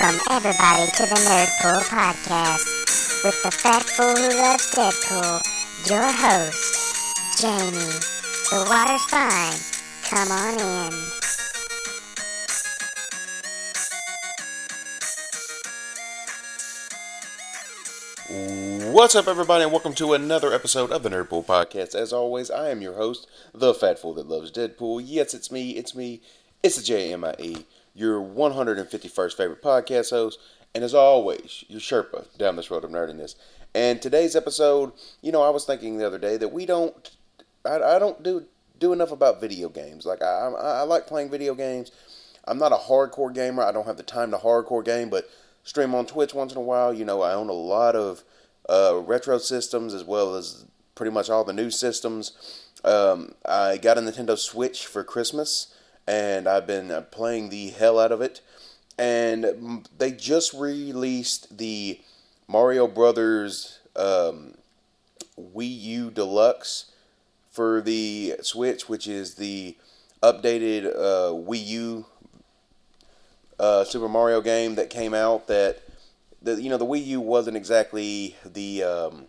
Welcome, everybody, to the Nerdpool Podcast with the fat fool who loves Deadpool, your host, Jamie. The water's fine. Come on in. What's up, everybody, and welcome to another episode of the Nerdpool Podcast. As always, I am your host, the fat fool that loves Deadpool. Yes, it's me, it's me, it's the JMIE, your 151st favorite podcast host, and as always, your Sherpa down this road of nerdiness. And today's episode, you know, I was thinking the other day that we don't, I, I don't do do enough about video games. Like I, I, I like playing video games. I'm not a hardcore gamer. I don't have the time to hardcore game, but stream on Twitch once in a while. You know, I own a lot of uh, retro systems as well as pretty much all the new systems. Um, I got a Nintendo Switch for Christmas, and I've been uh, playing the hell out of it. And they just released the Mario Brothers um, Wii U Deluxe for the Switch, which is the updated uh, Wii U uh, Super Mario game that came out. That the you know the Wii U wasn't exactly the um,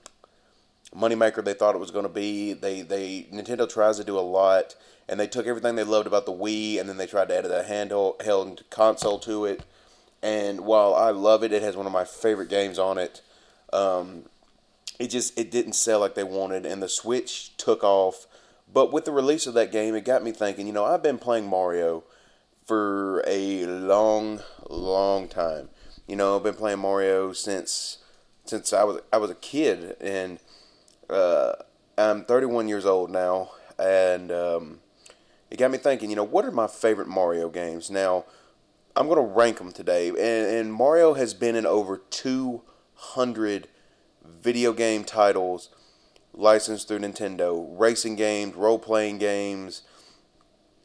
moneymaker they thought it was going to be. They they Nintendo tries to do a lot, and they took everything they loved about the Wii, and then they tried to add a handheld console to it. And while I love it, it has one of my favorite games on it. Um, it just it didn't sell like they wanted, and the Switch took off. But with the release of that game, it got me thinking. You know, I've been playing Mario for a long, long time. You know, I've been playing Mario since since I was I was a kid, and uh, I'm 31 years old now, and um, it got me thinking. You know, what are my favorite Mario games? Now, I'm gonna rank them today, and, and Mario has been in over 200 video game titles licensed through Nintendo, racing games, role playing games,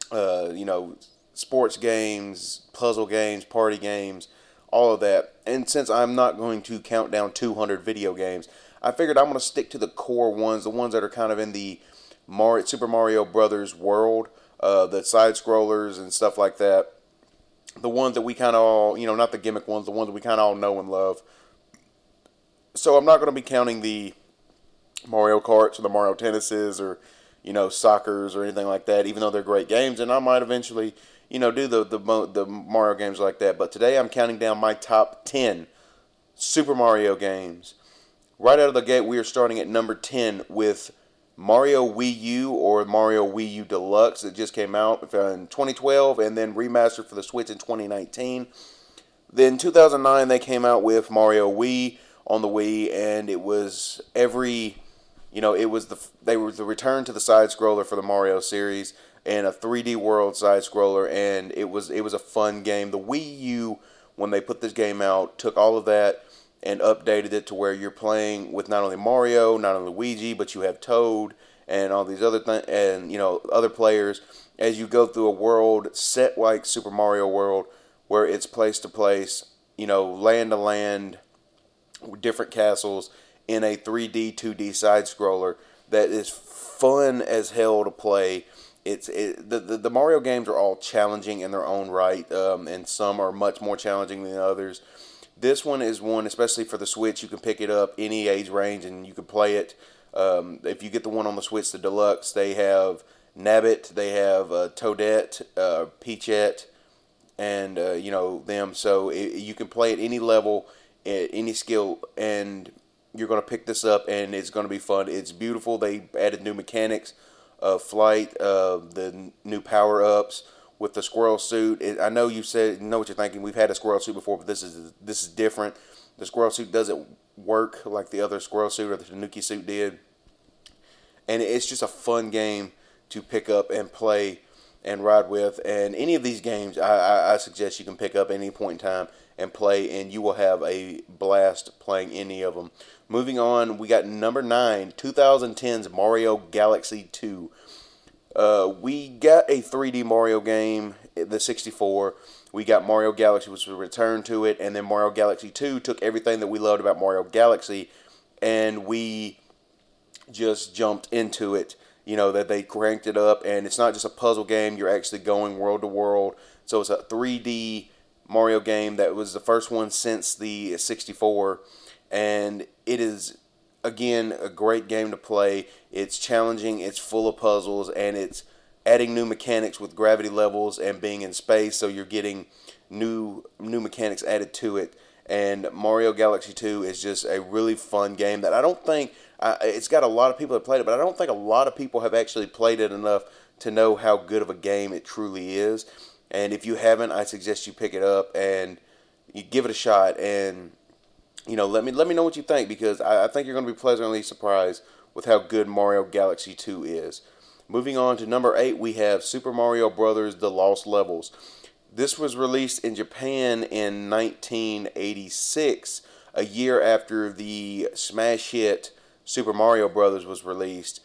uh, you know, sports games, puzzle games, party games, all of that. And since I'm not going to count down 200 video games, I figured I'm going to stick to the core ones, the ones that are kind of in the Mario, Super Mario Brothers world, uh, the side scrollers and stuff like that. The ones that we kind of all, you know, not the gimmick ones, the ones that we kind of all know and love. So I'm not going to be counting the Mario Karts or the Mario Tennises or, you know, Soccers or anything like that, even though they're great games. And I might eventually, you know, do the, the, the Mario games like that. But today I'm counting down my top 10 Super Mario games. Right out of the gate, we are starting at number 10 with Mario Wii U or Mario Wii U Deluxe. that just came out in 2012 and then remastered for the Switch in 2019. Then 2009 they came out with Mario Wii on the Wii, and it was every, you know, it was the they were the return to the side scroller for the Mario series and a 3D world side scroller, and it was it was a fun game. The Wii U when they put this game out took all of that and updated it to where you're playing with not only Mario, not only Luigi, but you have Toad and all these other things, and you know other players as you go through a world set like Super Mario World, where it's place to place, you know, land to land, different castles in a 3D, 2D side scroller that is fun as hell to play. It's it, the, the, the Mario games are all challenging in their own right, um, and some are much more challenging than others. This one is one, especially for the Switch. You can pick it up any age range, and you can play it. Um, if you get the one on the Switch, the deluxe, they have Nabbit, they have uh, Toadette, uh, Peachette, and uh, you know them. So it, you can play at any level, at any skill, and you're going to pick this up, and it's going to be fun. It's beautiful. They added new mechanics, flight, uh, the new power ups with the squirrel suit. It, I know you said you know what you're thinking. We've had a squirrel suit before, but this is this is different. The squirrel suit doesn't work like the other squirrel suit or the Tanuki suit did, and it's just a fun game to pick up and play and ride with. And any of these games, I, I, I suggest you can pick up any point in time and play, and you will have a blast playing any of them. Moving on, we got number nine, 2010's Mario Galaxy 2. Uh, we got a 3D Mario game, the 64. We got Mario Galaxy, which was a return to it, and then Mario Galaxy 2 took everything that we loved about Mario Galaxy, and we just jumped into it. You know, that they cranked it up, and it's not just a puzzle game, you're actually going world to world. So it's a 3D Mario game that was the first one since the 64, and it is again a great game to play. It's challenging, it's full of puzzles, and it's adding new mechanics with gravity levels and being in space, so you're getting new new mechanics added to it. And Mario Galaxy 2 is just a really fun game that I don't think uh, it's got a lot of people that played it, but I don't think a lot of people have actually played it enough to know how good of a game it truly is. And if you haven't, I suggest you pick it up and you give it a shot and you know let me let me know what you think because I, I think you're going to be pleasantly surprised with how good Mario Galaxy 2 is. Moving on to number eight, we have Super Mario Brothers: The Lost Levels. This was released in Japan in 1986, a year after the smash hit Super Mario Brothers was released.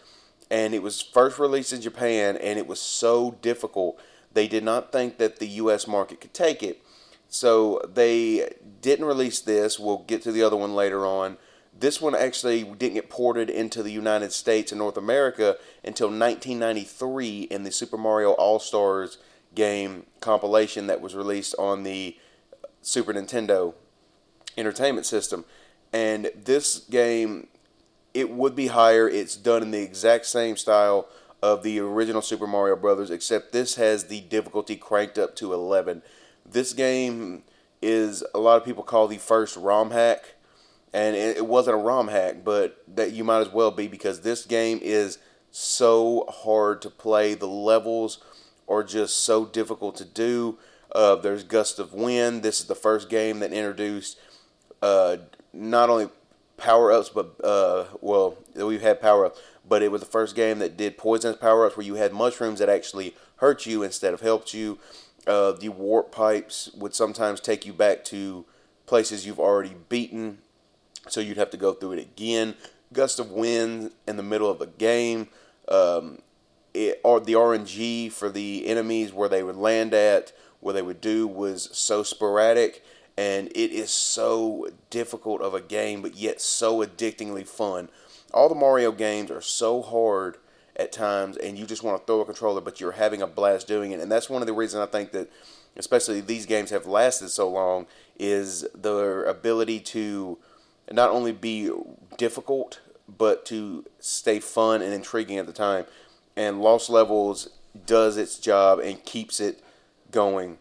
And it was first released in Japan, and it was so difficult. They did not think that the U.S. market could take it. So they didn't release this. We'll get to the other one later on. This one actually didn't get ported into the United States and North America until 1993 in the Super Mario All Stars game compilation that was released on the Super Nintendo Entertainment System. And this game, it would be higher. It's done in the exact same style of the original Super Mario Brothers, except this has the difficulty cranked up to 11. This game is a lot of people call the first ROM hack, and it wasn't a ROM hack, but that you might as well be because this game is so hard to play. The levels are just so difficult to do. Uh, there's gusts of wind. This is the first game that introduced uh, not only power ups, but uh, well, we've had power ups, but it was the first game that did poisonous power ups where you had mushrooms that actually hurt you instead of helped you. Uh, the warp pipes would sometimes take you back to places you've already beaten, so you'd have to go through it again. Gust of wind in the middle of a game. Um, it, or the RNG for the enemies where they would land at, where they would do was so sporadic, and it is so difficult of a game, but yet so addictingly fun. All the Mario games are so hard at times, and you just want to throw a controller, but you're having a blast doing it, and that's one of the reasons I think that, especially these games have lasted so long, is their ability to not only be difficult but to stay fun and intriguing at the time and Lost Levels does its job and keeps it going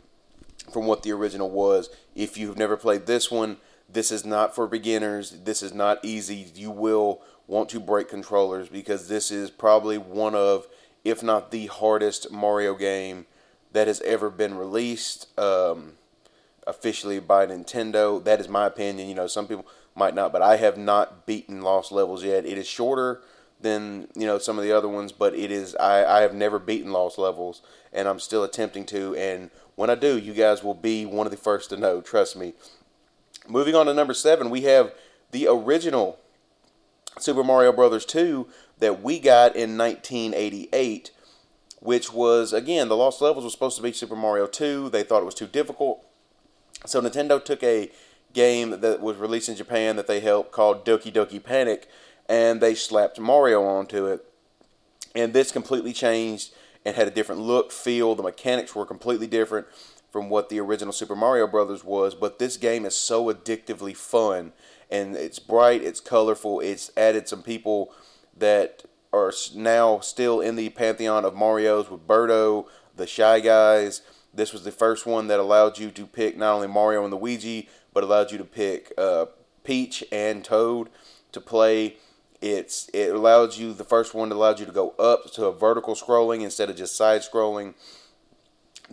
from what the original was. If you've never played this one, this is not for beginners. This is not easy. You will want to break controllers because this is probably one of, if not the hardest Mario game that has ever been released um, officially by Nintendo. That is my opinion. You know, some people might not, but I have not beaten Lost Levels yet. It is shorter than you know some of the other ones, but it is I, I have never beaten lost levels, and I'm still attempting to. And when I do, you guys will be one of the first to know. Trust me. Moving on to number seven, we have the original Super Mario Brothers 2 that we got in 1988, which was again the lost levels was supposed to be Super Mario 2. They thought it was too difficult, so Nintendo took a game that was released in Japan that they helped called Doki Doki Panic and they slapped Mario onto it. And this completely changed and had a different look, feel. The mechanics were completely different from what the original Super Mario Brothers was. But this game is so addictively fun, and it's bright, it's colorful, it's added some people that are now still in the pantheon of Mario's with Birdo, the Shy Guys. This was the first one that allowed you to pick not only Mario and Luigi, but allowed you to pick uh, Peach and Toad to play it's it allows you the first one that allowed you to go up to a vertical scrolling instead of just side scrolling.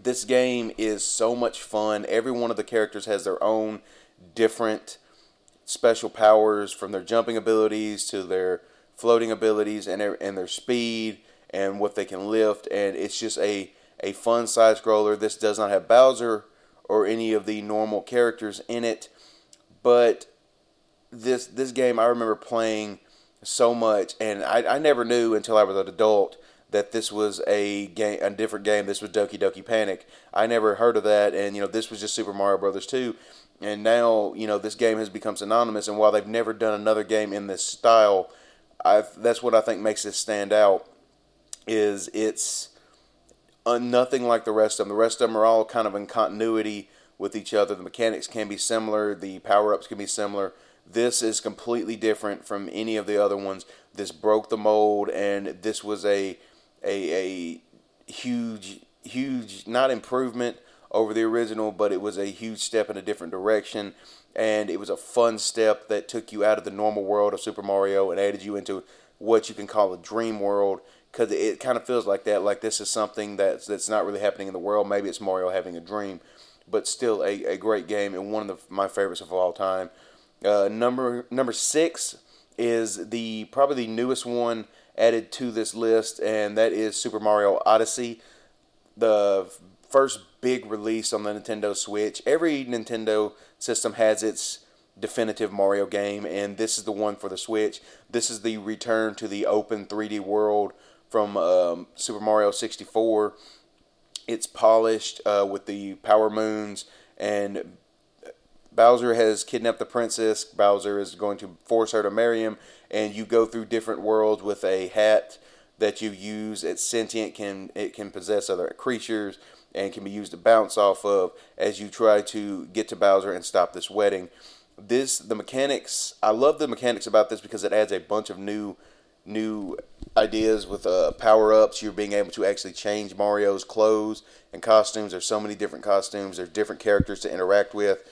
This game is so much fun. Every one of the characters has their own different special powers from their jumping abilities to their floating abilities and their, and their speed and what they can lift and it's just a a fun side scroller. This does not have Bowser or any of the normal characters in it, but this this game I remember playing so much, and I, I never knew until I was an adult that this was a game, a different game. This was Doki Doki Panic. I never heard of that, and you know this was just Super Mario Brothers 2. And now you know this game has become synonymous. And while they've never done another game in this style, i that's what I think makes this stand out. Is it's uh, nothing like the rest of them. The rest of them are all kind of in continuity with each other. The mechanics can be similar, the power ups can be similar. This is completely different from any of the other ones. This broke the mold, and this was a a, a huge, huge not improvement over the original, but it was a huge step in a different direction. And it was a fun step that took you out of the normal world of Super Mario and added you into what you can call a dream world because it kind of feels like that. Like this is something that's that's not really happening in the world. Maybe it's Mario having a dream, but still a, a great game and one of the, my favorites of all time. Uh, number number six is the probably the newest one added to this list, and that is Super Mario Odyssey, the first big release on the Nintendo Switch. Every Nintendo system has its definitive Mario game, and this is the one for the Switch. This is the return to the open 3D world from um, Super Mario 64. It's polished uh, with the power moons, and Bowser has kidnapped the princess. Bowser is going to force her to marry him, and you go through different worlds with a hat that you use. It's sentient, can it can possess other creatures, and can be used to bounce off of as you try to get to Bowser and stop this wedding. This the mechanics. I love the mechanics about this because it adds a bunch of new new ideas with uh, power ups. You're being able to actually change Mario's clothes and costumes. There's so many different costumes. There's different characters to interact with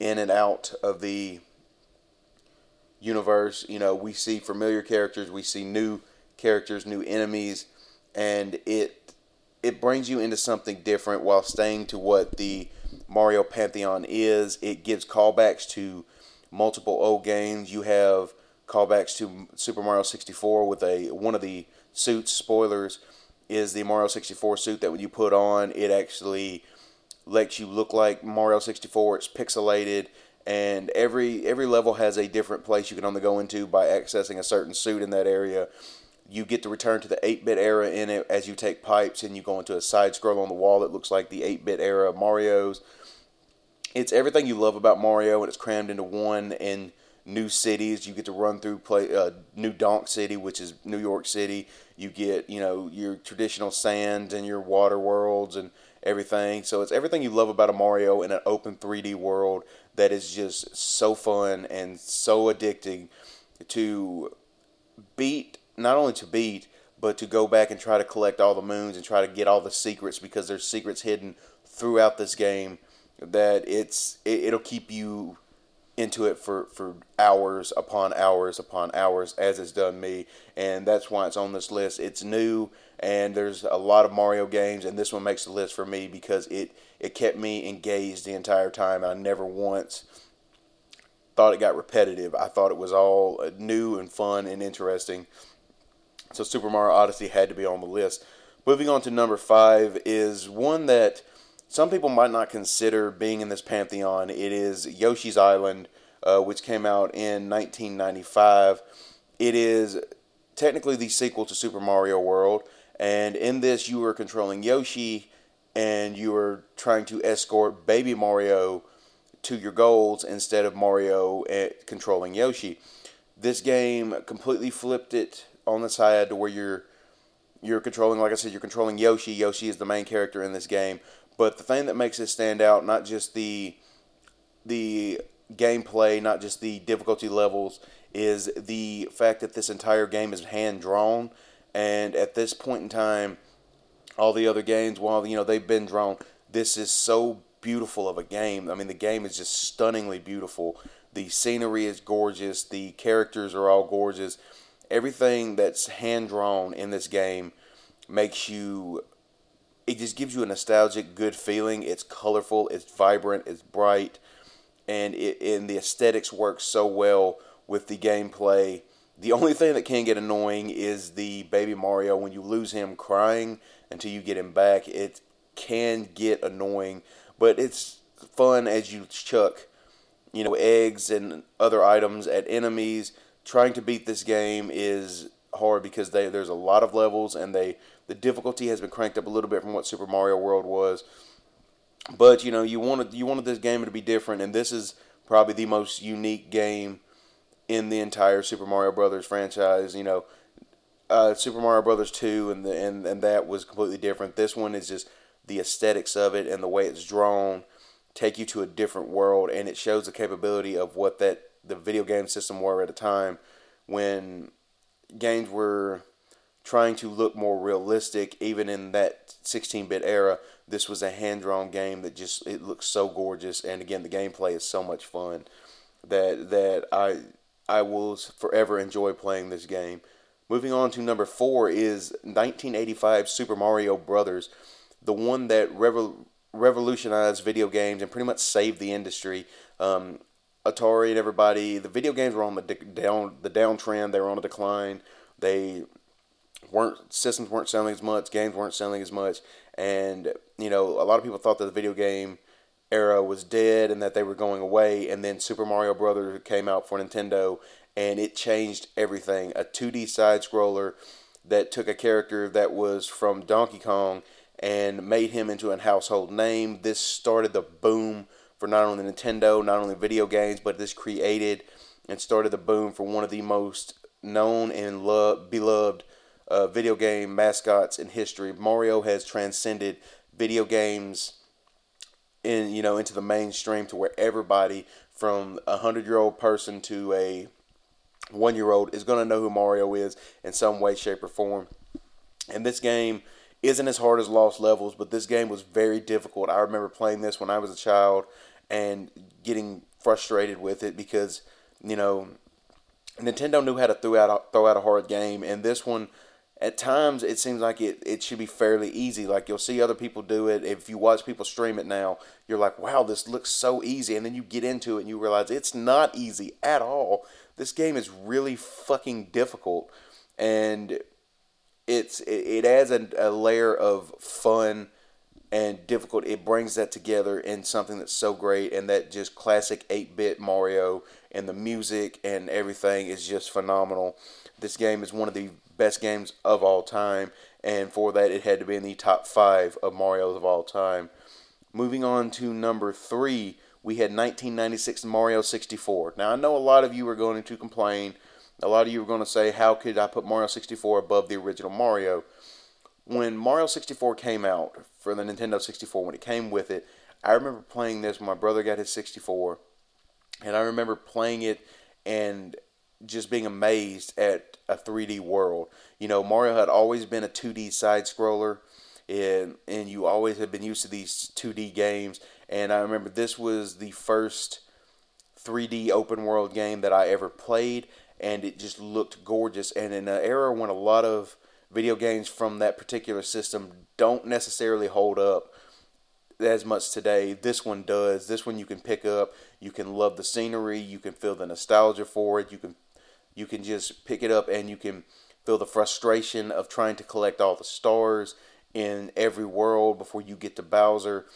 in and out of the universe. You know, we see familiar characters, we see new characters, new enemies, and it it brings you into something different while staying to what the Mario Pantheon is. It gives callbacks to multiple old games. You have callbacks to Super Mario 64 with a one of the suits spoilers is the Mario 64 suit that when you put on it actually lets you look like Mario 64 it's pixelated and every every level has a different place you can only go into by accessing a certain suit in that area you get to return to the 8-bit era in it as you take pipes and you go into a side scroll on the wall that looks like the 8-bit era of Mario's it's everything you love about Mario and it's crammed into one and new cities. You get to run through play uh, New Donk City, which is New York City. You get you know your traditional sands and your water worlds and everything. So it's everything you love about a Mario in an open 3D world that is just so fun and so addicting to beat. Not only to beat, but to go back and try to collect all the moons and try to get all the secrets because there's secrets hidden throughout this game that it's it, it'll keep you into it for, for hours upon hours upon hours, as it's done me, and that's why it's on this list. It's new, and there's a lot of Mario games, and this one makes the list for me because it it kept me engaged the entire time. I never once thought it got repetitive. I thought it was all new and fun and interesting. So Super Mario Odyssey had to be on the list. Moving on to number five is one that some people might not consider being in this pantheon. It is Yoshi's Island, uh, which came out in 1995. It is technically the sequel to Super Mario World, and in this, you are controlling Yoshi and you are trying to escort Baby Mario to your goals instead of Mario eh, controlling Yoshi. This game completely flipped it on the side to where you're you're controlling, like I said, you're controlling Yoshi. Yoshi is the main character in this game, but the thing that makes it stand out, not just the the gameplay, not just the difficulty levels, is the fact that this entire game is hand drawn. And at this point in time, all the other games, while you know they've been drawn, this is so beautiful of a game. I mean, the game is just stunningly beautiful. The scenery is gorgeous. The characters are all gorgeous. Everything that's hand drawn in this game makes you it just gives you a nostalgic, good feeling. It's colorful, it's vibrant, it's bright, and it and the aesthetics work so well with the gameplay. The only thing that can get annoying is the baby Mario when you lose him crying until you get him back. It can get annoying, but it's fun as you chuck, you know, eggs and other items at enemies. Trying to beat this game is hard because they, there's a lot of levels and they the difficulty has been cranked up a little bit from what Super Mario World was. But you know, you wanted you wanted this game to be different, and this is probably the most unique game in the entire Super Mario Brothers franchise. You know, uh, Super Mario Brothers two and the and and that was completely different. This one is just the aesthetics of it and the way it's drawn. take you to a different world, and it shows the capability of what that the video game system were at a time when games were trying to look more realistic. Even in that 16-bit era this was a hand-drawn game that just it looks so gorgeous. And again the gameplay is so much fun that that I I will forever enjoy playing this game. Moving on to number 4 is 1985 Super Mario Brothers the one that revol- revolutionized video games and pretty much saved the industry. Um, Atari and everybody the video games were on the down the downtrend they were on a decline they weren't systems weren't selling as much, games weren't selling as much, and you know a lot of people thought that the video game era was dead and that they were going away. And then Super Mario Brothers came out for Nintendo, and it changed everything. A 2D side scroller that took a character that was from Donkey Kong and made him into a household name. This started the boom for not only Nintendo, not only video games, but this created and started the boom for one of the most known and loved, beloved uh, video game mascots in history. Mario has transcended video games in you know into the mainstream to where everybody from a hundred year old person to a one year old is going to know who Mario is in some way, shape, or form. And this game isn't as hard as Lost Levels, but this game was very difficult. I remember playing this when I was a child and getting frustrated with it because you know Nintendo knew how to throw out a, throw out a hard game, and this one at times it seems like it, it should be fairly easy. Like you'll see other people do it. If you watch people stream it now, you're like, wow, this looks so easy. And then you get into it and you realize it's not easy at all. This game is really fucking difficult. And it's it, it adds a, a layer of fun and difficult. It brings that together in something that's so great. And that just classic 8 bit Mario and the music and everything is just phenomenal. This game is one of the best games of all time, and for that, it had to be in the top five of Mario's of all time. Moving on to number three, we had 1996 Mario 64. Now, I know a lot of you are going to complain. A lot of you are going to say, How could I put Mario 64 above the original Mario? When Mario 64 came out for the Nintendo 64, when it came with it, I remember playing this when my brother got his 64, and I remember playing it and just being amazed at a 3D world. You know, Mario had always been a 2D side scroller, and and you always had been used to these 2D games. And I remember this was the first 3D open world game that I ever played, and it just looked gorgeous. And in an era when a lot of video games from that particular system don't necessarily hold up as much today. This one does. This one you can pick up. You can love the scenery. You can feel the nostalgia for it. You can you can just pick it up and you can feel the frustration of trying to collect all the stars in every world before you get to Bowser.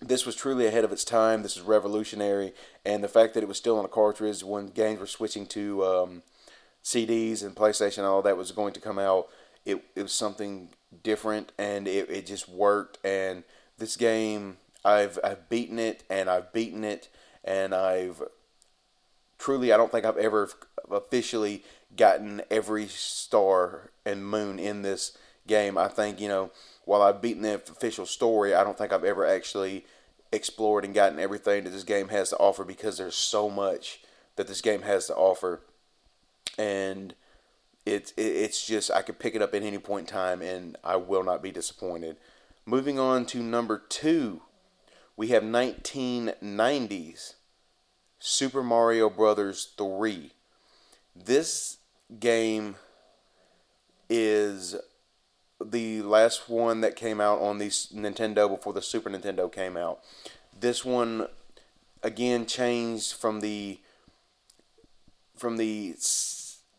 This was truly ahead of its time. This is revolutionary, and the fact that it was still on a cartridge when games were switching to um, CDs and PlayStation, all that was going to come out. It, it was something different, and it, it just worked. And this game, I've I've beaten it, and I've beaten it, and I've truly, I don't think I've ever officially gotten every star and moon in this game. I think, you know, while I've beaten the official story, I don't think I've ever actually explored and gotten everything that this game has to offer because there's so much that this game has to offer. And it's it's just I could pick it up at any point in time and I will not be disappointed. Moving on to number 2, we have 1990s Super Mario Brothers 3. This game is the last one that came out on the Nintendo before the Super Nintendo came out. This one again changed from the from the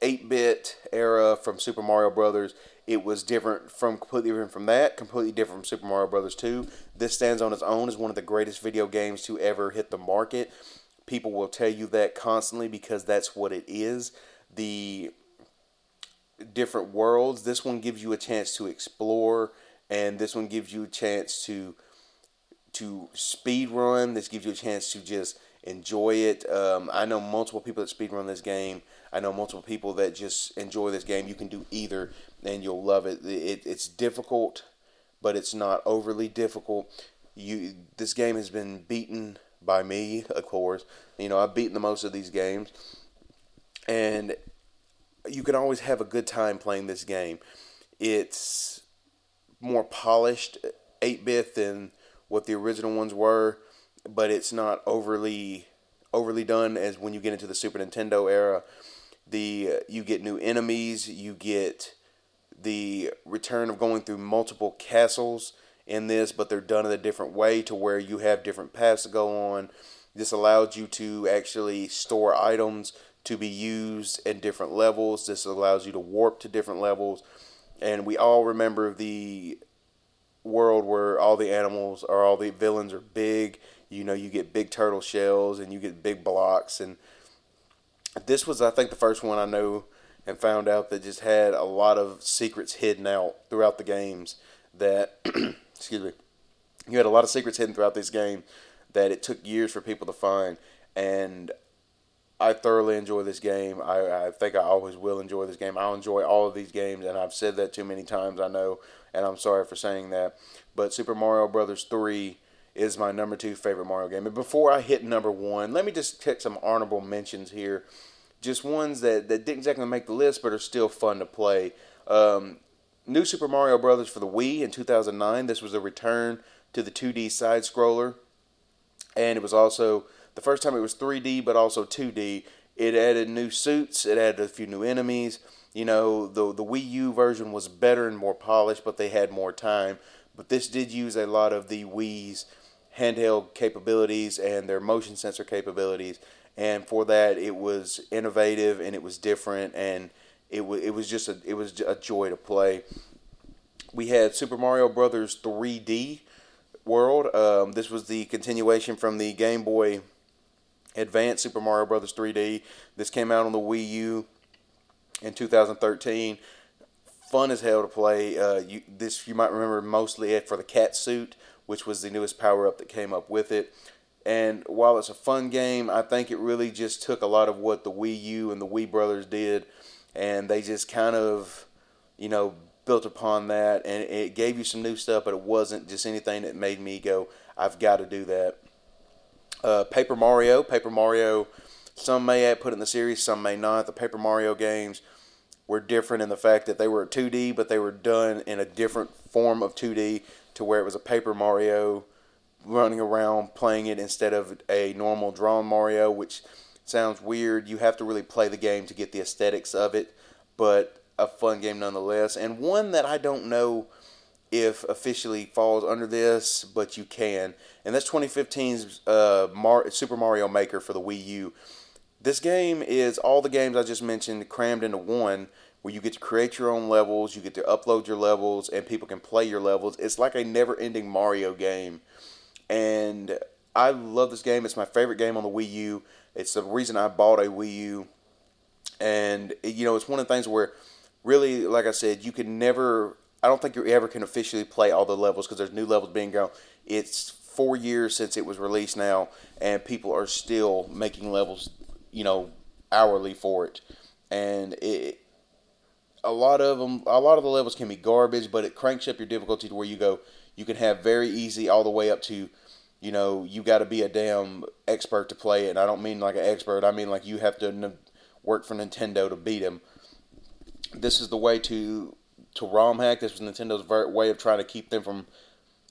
8-bit era from Super Mario Brothers. It was different from completely different from that, completely different from Super Mario Brothers 2. This stands on its own as one of the greatest video games to ever hit the market. People will tell you that constantly because that's what it is. The different worlds. This one gives you a chance to explore, and this one gives you a chance to to speed run. This gives you a chance to just enjoy it. Um, I know multiple people that speed run this game. I know multiple people that just enjoy this game. You can do either, and you'll love it. it it's difficult, but it's not overly difficult you this game has been beaten by me, of course. You know, I've beaten the most of these games, and you can always have a good time playing this game. It's more polished 8 bit than what the original ones were, but it's not overly overly done as when you get into the Super Nintendo era. The uh, you get new enemies, you get the return of going through multiple castles in this, but they're done in a different way to where you have different paths to go on. This allows you to actually store items to be used in different levels. This allows you to warp to different levels. And we all remember the world where all the animals or all the villains are big. You know, you get big turtle shells and you get big blocks. And this was, I think, the first one I know and found out that just had a lot of secrets hidden out throughout the games. That, excuse me, you had a lot of secrets hidden throughout this game that it took years for people to find. And I thoroughly enjoy this game. I, I think I always will enjoy this game. I'll enjoy all of these games, and I've said that too many times, I know, and I'm sorry for saying that. But Super Mario Brothers 3 is my number two favorite Mario game. And before I hit number one, let me just take some honorable mentions here. Just ones that, that didn't exactly make the list, but are still fun to play. Um, New Super Mario Brothers for the Wii in 2009. This was a return to the 2D side scroller, and it was also the first time it was 3D, but also 2D. It added new suits. It added a few new enemies. You know, the the Wii U version was better and more polished, but they had more time. But this did use a lot of the Wii's handheld capabilities and their motion sensor capabilities. And for that, it was innovative and it was different, and it was it was just a it was a joy to play. We had Super Mario Brothers 3D World. Um, this was the continuation from the Game Boy Advanced Super Mario Brothers 3D. This came out on the Wii U in 2013. Fun as hell to play. Uh, you, this you might remember mostly for the cat suit, which was the newest power up that came up with it. And while it's a fun game, I think it really just took a lot of what the Wii U and the Wii Brothers did, and they just kind of, you know, built upon that. And it gave you some new stuff, but it wasn't just anything that made me go, "I've got to do that." Uh, Paper Mario. Paper Mario, some may put in the series, some may not. The Paper Mario games were different in the fact that they were 2D, but they were done in a different form of 2D to where it was a Paper Mario running around playing it instead of a normal drawn Mario, which sounds weird. You have to really play the game to get the aesthetics of it, but a fun game nonetheless. And one that I don't know if officially falls under this, but you can. And that's 2015's uh, Mar- Super Mario Maker for the Wii U. This game is all the games I just mentioned crammed into one, where you get to create your own levels, you get to upload your levels, and people can play your levels. It's like a never ending Mario game. And I love this game. It's my favorite game on the Wii U. It's the reason I bought a Wii U. And, you know, it's one of the things where, really, like I said, you can never I don't think you ever can officially play all the levels because there's new levels being go. It's four years since it was released now, and people are still making levels, you know, hourly for it, and it. A lot of them, a lot of the levels can be garbage, but it cranks up your difficulty to where you go. You can have very easy all the way up to, you know, you got to be a damn expert to play it. And I don't mean like an expert. I mean like you have to work for Nintendo to beat them. This is the way to to ROM hack. This was Nintendo's way of trying to keep them from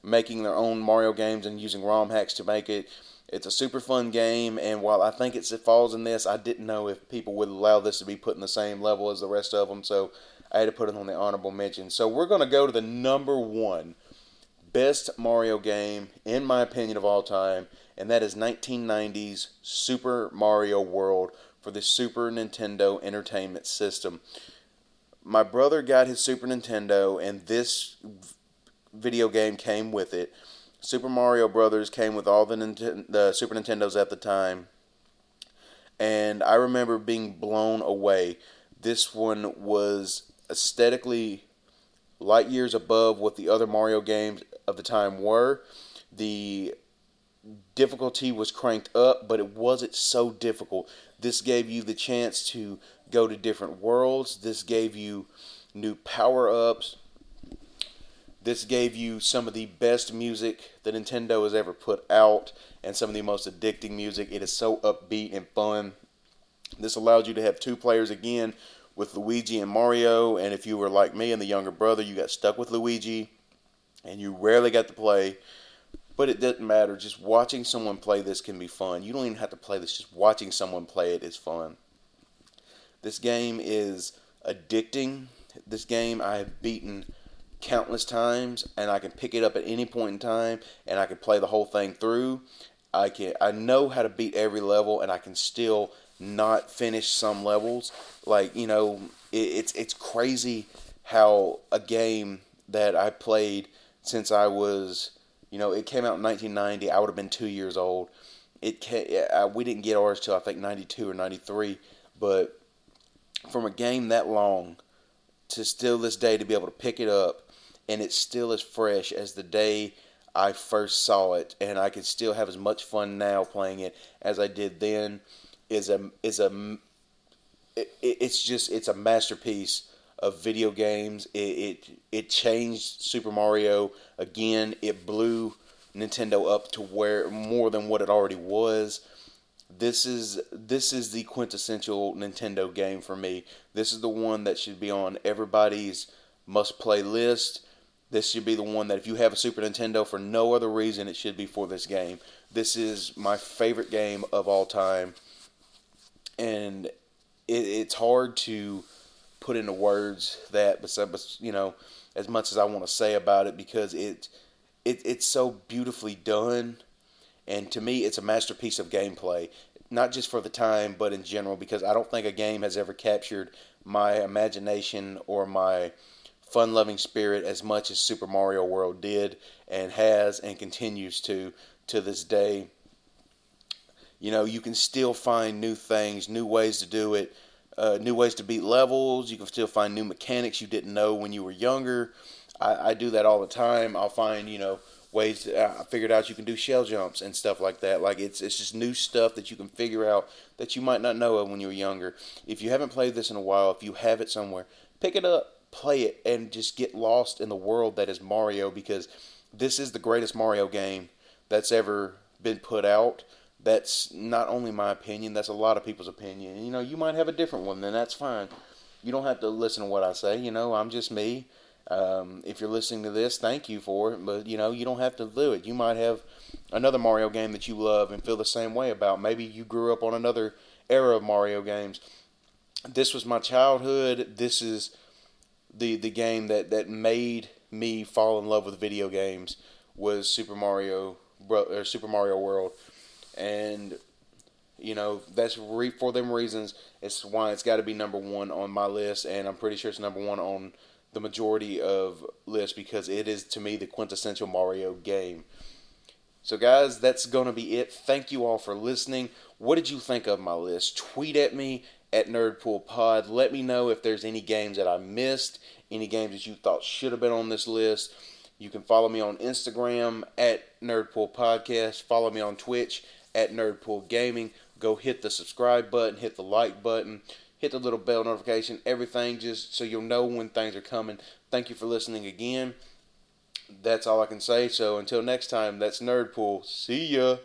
making their own Mario games and using ROM hacks to make it. It's a super fun game, and while I think it falls in this, I didn't know if people would allow this to be put in the same level as the rest of them, so I had to put it on the honorable mention. So we're going to go to the number one best Mario game, in my opinion, of all time, and that is 1990's Super Mario World for the Super Nintendo Entertainment System my brother got his Super Nintendo, and this video game came with it. Super Mario Brothers came with all the, the Super Nintendos at the time, and I remember being blown away. This one was aesthetically light years above what the other Mario games of the time were. The difficulty was cranked up, but it wasn't so difficult. This gave you the chance to go to different worlds. This gave you new power ups. This gave you some of the best music that Nintendo has ever put out and some of the most addicting music. It is so upbeat and fun. This allowed you to have two players again with Luigi and Mario. And if you were like me and the younger brother, you got stuck with Luigi and you rarely got to play. But it doesn't matter. Just watching someone play this can be fun. You don't even have to play this, just watching someone play it is fun. This game is addicting. This game I have beaten countless times and I can pick it up at any point in time and I can play the whole thing through. I can I know how to beat every level and I can still not finish some levels. Like, you know, it, it's it's crazy how a game that I played since I was, you know, it came out in 1990. I would have been two years old. It can, we didn't get ours till I think 92 or 93, but from a game that long to still this day to be able to pick it up and it's still as fresh as the day I first saw it, and I can still have as much fun now playing it as I did then. Is a is a it, it's just it's a masterpiece of video games. It, it it changed Super Mario again. It blew Nintendo up to where more than what it already was. This is this is the quintessential Nintendo game for me. This is the one that should be on everybody's must play list. This should be the one that if you have a Super Nintendo for no other reason, it should be for this game. This is my favorite game of all time, and it, it's hard to put into words that, you know, as much as I want to say about it because it, it it's so beautifully done, and to me, it's a masterpiece of gameplay. Not just for the time, but in general, because I don't think a game has ever captured my imagination or my fun loving spirit as much as Super Mario World did and has and continues to to this day. You know, you can still find new things, new ways to do it, uh, new ways to beat levels. You can still find new mechanics you didn't know when you were younger. I, I do that all the time. I'll find, you know, ways to, I figured out you can do shell jumps and stuff like that. Like it's it's just new stuff that you can figure out that you might not know of when you were younger. If you haven't played this in a while, if you have it somewhere, pick it up, play it and just get lost in the world that is Mario because this is the greatest Mario game that's ever been put out. That's not only my opinion, that's a lot of people's opinion. You know, you might have a different one, then that's fine. You don't have to listen to what I say. You know, I'm just me. Um, if you're listening to this, thank you for it. But, you know, you don't have to do it. You might have another Mario game that you love and feel the same way about. Maybe you grew up on another era of Mario games. This was my childhood. This is the the game that that made me fall in love with video games was Super Mario or Super Mario World, and you know that's re- for them reasons. It's why it's got to be number one on my list, and I'm pretty sure it's number one on the majority of lists because it is to me the quintessential Mario game. So, guys, that's going to be it. Thank you all for listening. What did you think of my list? Tweet at me at Nerdpool Pod. Let me know if there's any games that I missed, any games that you thought should have been on this list. You can follow me on Instagram at Nerdpool Podcast. Follow me on Twitch at Nerdpool Gaming. Go hit the subscribe button, hit the like button, hit the little bell notification, everything just so you'll know when things are coming. Thank you for listening again. That's all I can say. So until next time, that's Nerdpool. See ya.